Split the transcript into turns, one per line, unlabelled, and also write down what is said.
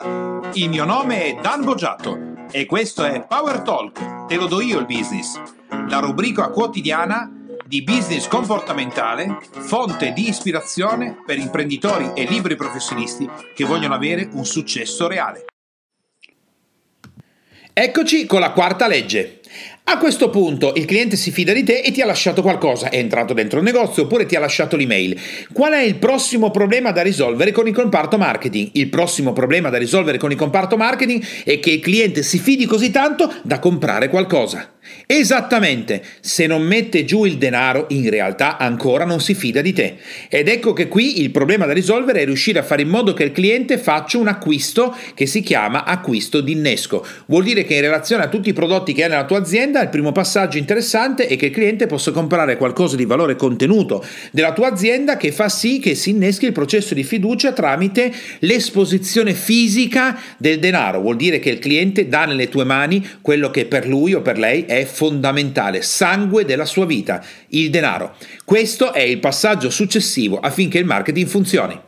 Il mio nome è Dan Boggiato e questo è Power Talk, te lo do io il business, la rubrica quotidiana di business comportamentale, fonte di ispirazione per imprenditori e libri professionisti che vogliono avere un successo reale.
Eccoci con la quarta legge. A questo punto il cliente si fida di te e ti ha lasciato qualcosa, è entrato dentro il negozio oppure ti ha lasciato l'email. Qual è il prossimo problema da risolvere con il comparto marketing? Il prossimo problema da risolvere con il comparto marketing è che il cliente si fidi così tanto da comprare qualcosa. Esattamente, se non mette giù il denaro, in realtà ancora non si fida di te. Ed ecco che qui il problema da risolvere è riuscire a fare in modo che il cliente faccia un acquisto che si chiama acquisto d'innesco. Vuol dire che in relazione a tutti i prodotti che hai nella tua azienda, il primo passaggio interessante è che il cliente possa comprare qualcosa di valore contenuto della tua azienda che fa sì che si inneschi il processo di fiducia tramite l'esposizione fisica del denaro. Vuol dire che il cliente dà nelle tue mani quello che per lui o per lei è fondamentale, sangue della sua vita, il denaro. Questo è il passaggio successivo affinché il marketing funzioni.